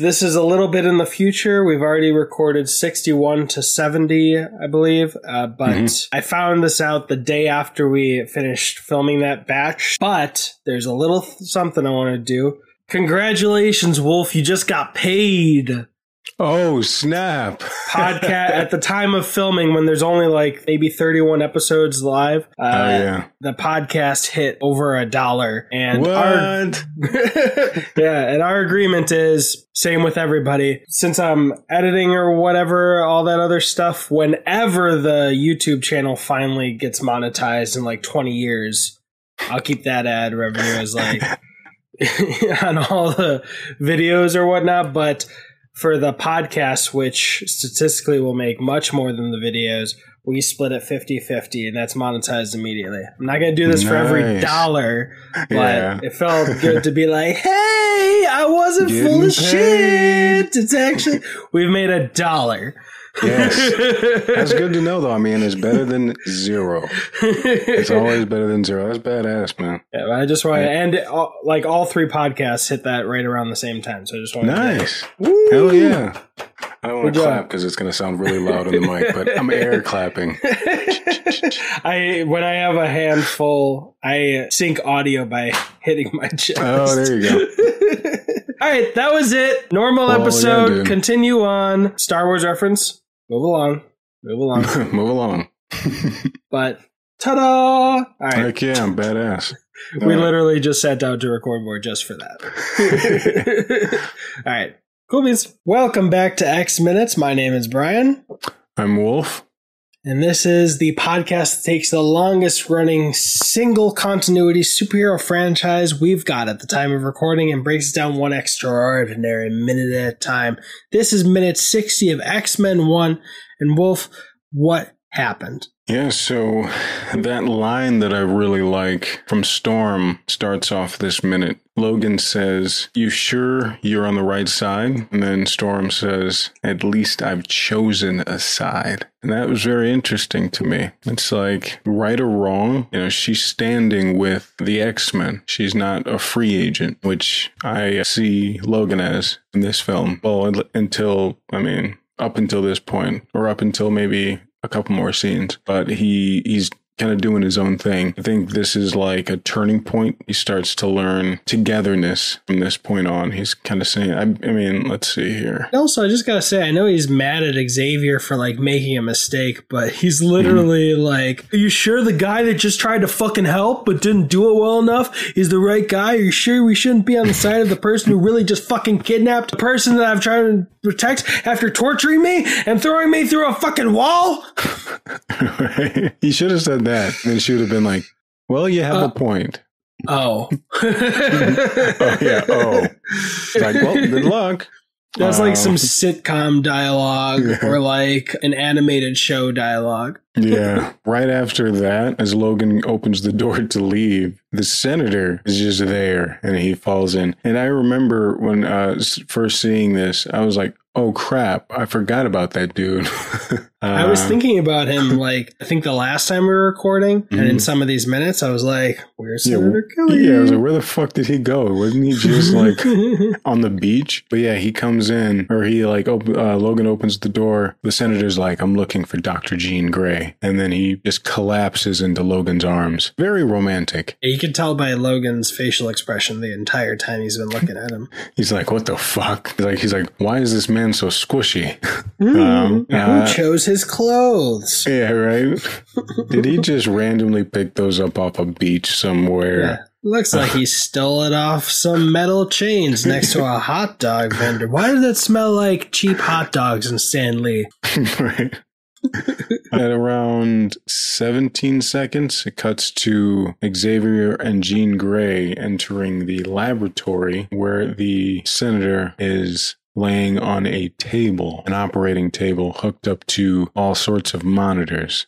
this is a little bit in the future. We've already recorded 61 to 70, I believe. Uh, but Mm-hmm. I found this out the day after we finished filming that batch. But there's a little th- something I want to do. Congratulations, Wolf. You just got paid. Oh, snap. Podcast at the time of filming, when there's only like maybe 31 episodes live, uh, oh, yeah. the podcast hit over a dollar. And our What? yeah, and our agreement is same with everybody. Since I'm editing or whatever, all that other stuff, whenever the YouTube channel finally gets monetized in like 20 years, I'll keep that ad revenue as like on all the videos or whatnot. But for the podcast, which statistically will make much more than the videos, we split it 50 50, and that's monetized immediately. I'm not going to do this for every dollar, but Yeah. it felt good to be like, hey, I wasn't full Getting of shit. It's actually, we've made a dollar. Yes. That's good to know, though. I mean, it's better than zero. It's always better than zero. That's badass, man. Yeah, I just want to, and all, uh, like all three podcasts hit that right around the same time. So I just want to Nice. Woo! Hell yeah. I don't want to clap because it's going to sound really loud on the mic, but I'm air clapping. I when I have a handful, I sync audio by hitting my chest. Oh, there you go. All right, that was it. Normal Oh, episode. dude. Continue on. Star Wars reference. Move along. Move along. Move along. but ta-da! All right, Heck yeah, I'm badass. we literally just sat down to record more just for that. All right, cool beans. Welcome back to X Minutes. My name is Brian. I'm Wolf. And this is the podcast that takes the longest running single continuity superhero franchise we've got at the time of recording and breaks down one extraordinary minute at a time. This is minute 60 of X Men 1. And Wolf, what happened? Yeah, so that line that I really like from Storm starts off this minute. Logan says, You sure you're on the right side? And then Storm says, At least I've chosen a side. And that was very interesting to me. It's like, right or wrong, you know, she's standing with the X Men. She's not a free agent, which I see Logan as in this film. Well, until, I mean, up until this point, or up until maybe a couple more scenes, but he he's kind of doing his own thing. I think this is like a turning point. He starts to learn togetherness from this point on. He's kind of saying, I, I mean, let's see here. Also, I just gotta say, I know he's mad at Xavier for like making a mistake, but he's mm-hmm. literally like, Are you sure the guy that just tried to fucking help but didn't do it well enough is the right guy? Are you sure we shouldn't be on the side of the person who really just fucking kidnapped the person that I'm trying to protect after torturing me and throwing me through a fucking wall? he should have said that. And she would have been like, well, you have Uh, a point. Oh. Oh, yeah. Oh. Like, well, good luck. That's like some Um, sitcom dialogue or like an animated show dialogue. Yeah. right after that, as Logan opens the door to leave, the senator is just there and he falls in. And I remember when uh, first seeing this, I was like, oh crap, I forgot about that dude. I was Uh, thinking about him like I think the last time we were recording, and in some of these minutes, I was like, "Where's Mm-hmm. Yeah, Senator Kelly?" Yeah, I was like, where the fuck did he go? Wasn't he just like on the beach? But yeah, he comes in, or he like, op- uh, Logan opens the door. The senator's like, I'm looking for Dr. Jean Grey. And then he just collapses into Logan's arms. Very romantic. you can tell by Logan's facial expression the entire time he's been looking at him. He's like, what the fuck? He's like, he's like, why is this man so squishy? Hmm, Um, uh, Who chose his clothes? yeah, right? Did he just randomly pick those up off a beach somewhere? Yeah. Looks like he stole it off some metal chains next to a hot dog vendor. Why did that smell like cheap hot dogs in Stan Lee? right. At around 17 seconds, it cuts to Xavier and Jean Grey entering the laboratory where the senator is laying on a table, an operating table hooked up to all sorts of monitors.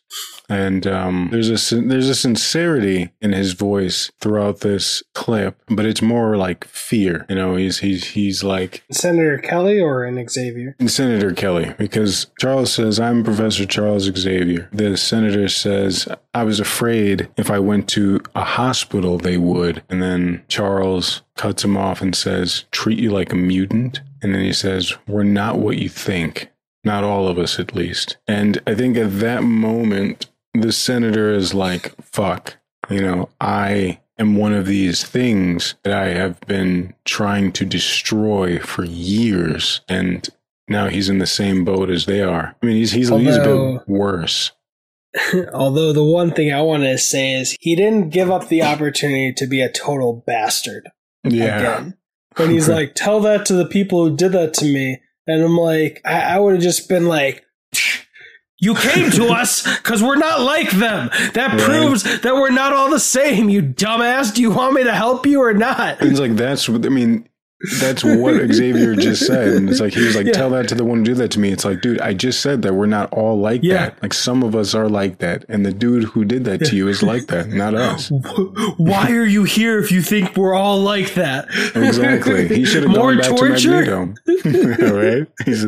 And um, there's a there's a sincerity in his voice throughout this clip, but it's more like fear. You know, he's he's he's like Senator Kelly or in Xavier? and Senator Kelly, because Charles says, I'm Professor Charles Xavier. The senator says, I was afraid if I went to a hospital, they would. And then Charles cuts him off and says, treat you like a mutant. And then he says, We're not what you think. Not all of us, at least. And I think at that moment, the senator is like, fuck, you know, I am one of these things that I have been trying to destroy for years. And now he's in the same boat as they are. I mean, he's, he's, he's a bit worse. Although the one thing I want to say is he didn't give up the opportunity to be a total bastard Yeah. again. When he's like, tell that to the people who did that to me. And I'm like, I, I would have just been like, you came to us because we're not like them. That Right. proves that we're not all the same, you dumbass. Do you want me to help you or not? It's like that's what I mean. That's what Xavier just said, and it's like he was like, Yeah. "Tell that to the one who did that to me." It's like, dude, I just said that we're not all like Yeah. that. Like some of us are like that, and the dude who did that to you is like that, not us. Why are you here if you think we're all like that? Exactly. He should have gone back torture? to Magneto, right? He's,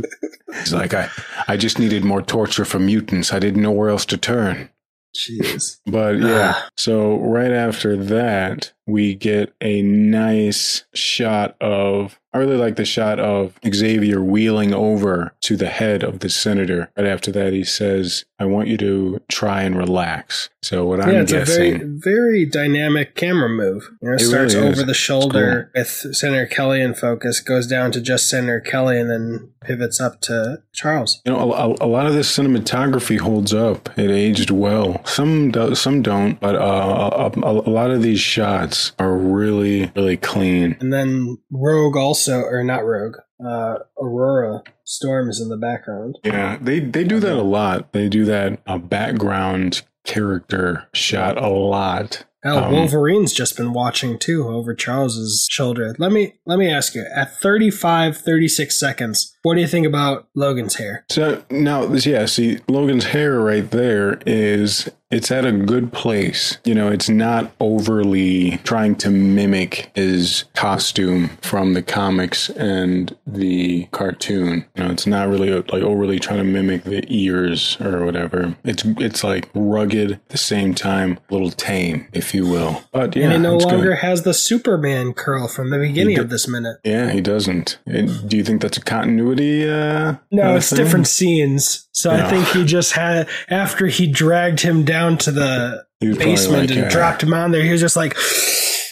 he's like, I, I just needed more torture from mutants. I didn't know where else to turn. Jeez. But yeah, Ah. so right after that, we get a nice shot of. I really like the shot of Xavier wheeling over to the head of the senator. Right after that, he says, I want you to try and relax. So, what yeah, I'm it's guessing. a very, very dynamic camera move. You know, it starts really over the shoulder with Senator Kelly in focus, goes down to just Senator Kelly, and then pivots up to Charles. You know, a, a- a lot of this cinematography holds up. It aged well. Some do, some don't, but uh, a, a, a lot of these shots are really, really clean. And then Rogue also, or not Rogue, uh, Ororo Storm is in the background. Yeah, they they do that a lot. They do that a background character shot a lot. Hell, Um, Wolverine's just been watching too over Charles's shoulder. Let me let me ask you, at 35, 36 seconds, what do you think about Logan's hair? So now, yeah, see, Logan's hair right there is it's at a good place. You know, it's not overly trying to mimic his costume from the comics and the cartoon. You know, it's not really like overly trying to mimic the ears or whatever. It's it's like rugged at the same time, a little tame, if you will. But yeah, and he no it's good. longer has the Superman curl from the beginning He of this minute. Yeah, he doesn't. And do you think that's a continuity? Uh, No, it's thing? different scenes. So I think he just had after he dragged him down to the He basement like, and uh, dropped him on there. He was just like,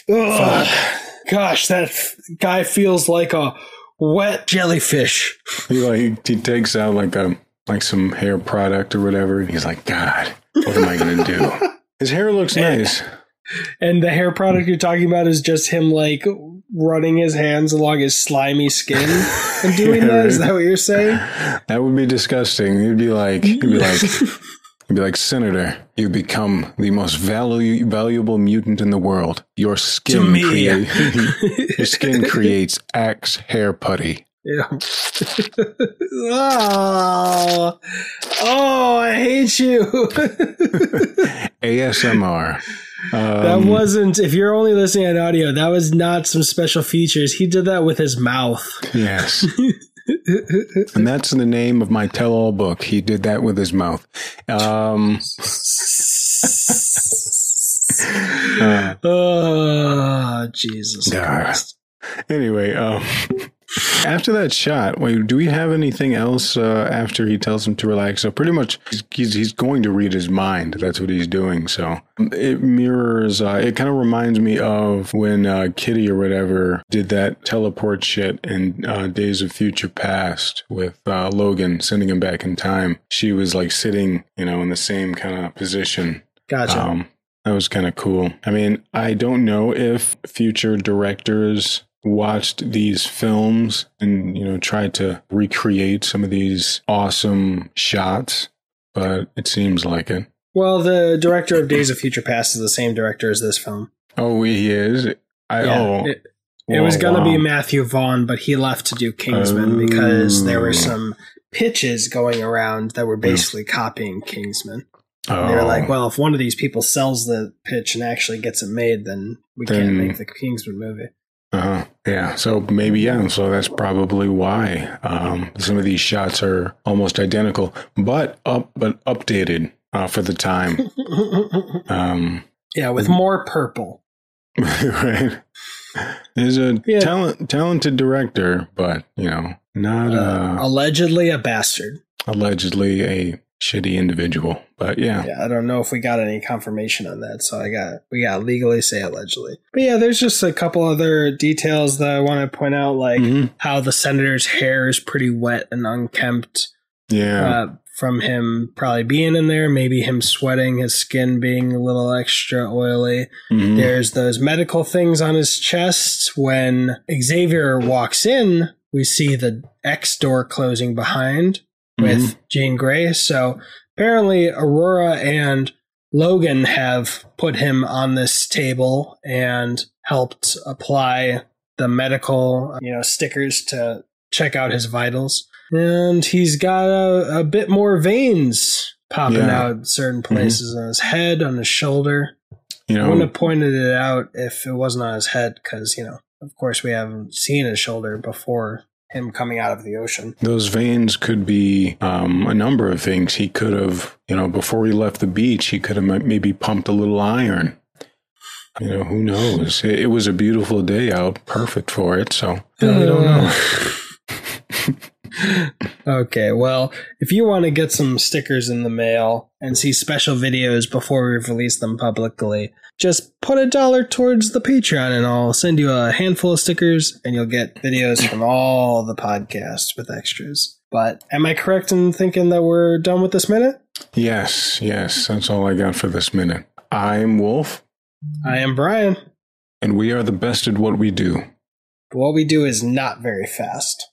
Ugh, gosh, that guy feels like a wet jellyfish. He like he takes out like a like some hair product or whatever, and he's like, God, what am I gonna do? His hair looks nice. And the hair product you're talking about is just him like running his hands along his slimy skin and doing Yeah, that. Is that what you're saying? That would be disgusting. He'd be like, he'd be like, he'd be like, Senator, you become the most valu- valuable mutant in the world. Your skin, me. create- your skin creates Axe hair putty. Yeah. oh, oh, I hate you. ASMR. that Um, wasn't, if you're only listening on audio, that was not some special features. He did that with his mouth. yes. And that's the name of my tell-all book. He did that with his mouth. Um, uh, oh, Jesus. Christ. anyway, um, after that shot, wait, do we have anything else uh, after he tells him to relax? So pretty much, he's, he's going to read his mind. That's what he's doing. So it mirrors. Uh, it kind of reminds me of when uh, Kitty or whatever did that teleport shit in uh, Days of Future Past with uh, Logan, sending him back in time. She was like sitting, you know, in the same kind of position. Gotcha. Um, that was kind of cool. I mean, I don't know if future directors watched these films and, you know, tried to recreate some of these awesome shots, but it seems like it. well, the director of Days of Future Past is the same director as this film. Oh, he is? I, Yeah, oh, it, it was going to wow. be Matthew Vaughn, but he left to do Kingsman because there were Oh. some pitches going around that were basically copying Kingsman. Oh, They were like, well, if one of these people sells the pitch and actually gets it made, then we can't make the Kingsman movie. uh yeah. So maybe, yeah. So that's probably why um, some of these shots are almost identical, but up, but updated uh, for the time. Um, yeah, with more purple. right. He's a Yeah. talent, talented director, but you know, not Uh, uh, allegedly a bastard. allegedly a shitty individual. But yeah, Yeah, I don't know if we got any confirmation on that, so I got we got legally say allegedly. But yeah, there's just a couple other details that I want to point out, like Mhm. how the senator's hair is pretty wet and unkempt yeah, uh, from him probably being in there. Maybe him sweating, his skin being a little extra oily. Mhm. There's those medical things on his chest. When Xavier walks in, we see the X door closing behind with Mhm. Jean Grey. So apparently, Ororo and Logan have put him on this table and helped apply the medical, you know, stickers to check out his vitals. And he's got a, a bit more veins popping Yeah. out in certain places on his head, on his shoulder. you I know, wouldn't have pointed it out if it wasn't on his head, because you know, of course, we haven't seen his shoulder before him coming out of the ocean. those veins could be um, a number of things. He could have, you know, before he left the beach, he could have maybe pumped a little iron. You know, who knows? It, it was a beautiful day out, perfect for it. So I really don't know. okay, well, if you want to get some stickers in the mail and see special videos before we release them publicly, just put a dollar towards the Patreon and I'll send you a handful of stickers and you'll get videos from all the podcasts with extras. But am I correct in thinking that we're done with this minute? Yes, yes, that's all I got for this minute. I'm Wolf, I am Brian. and we are the best at what we do. But what we do is not very fast.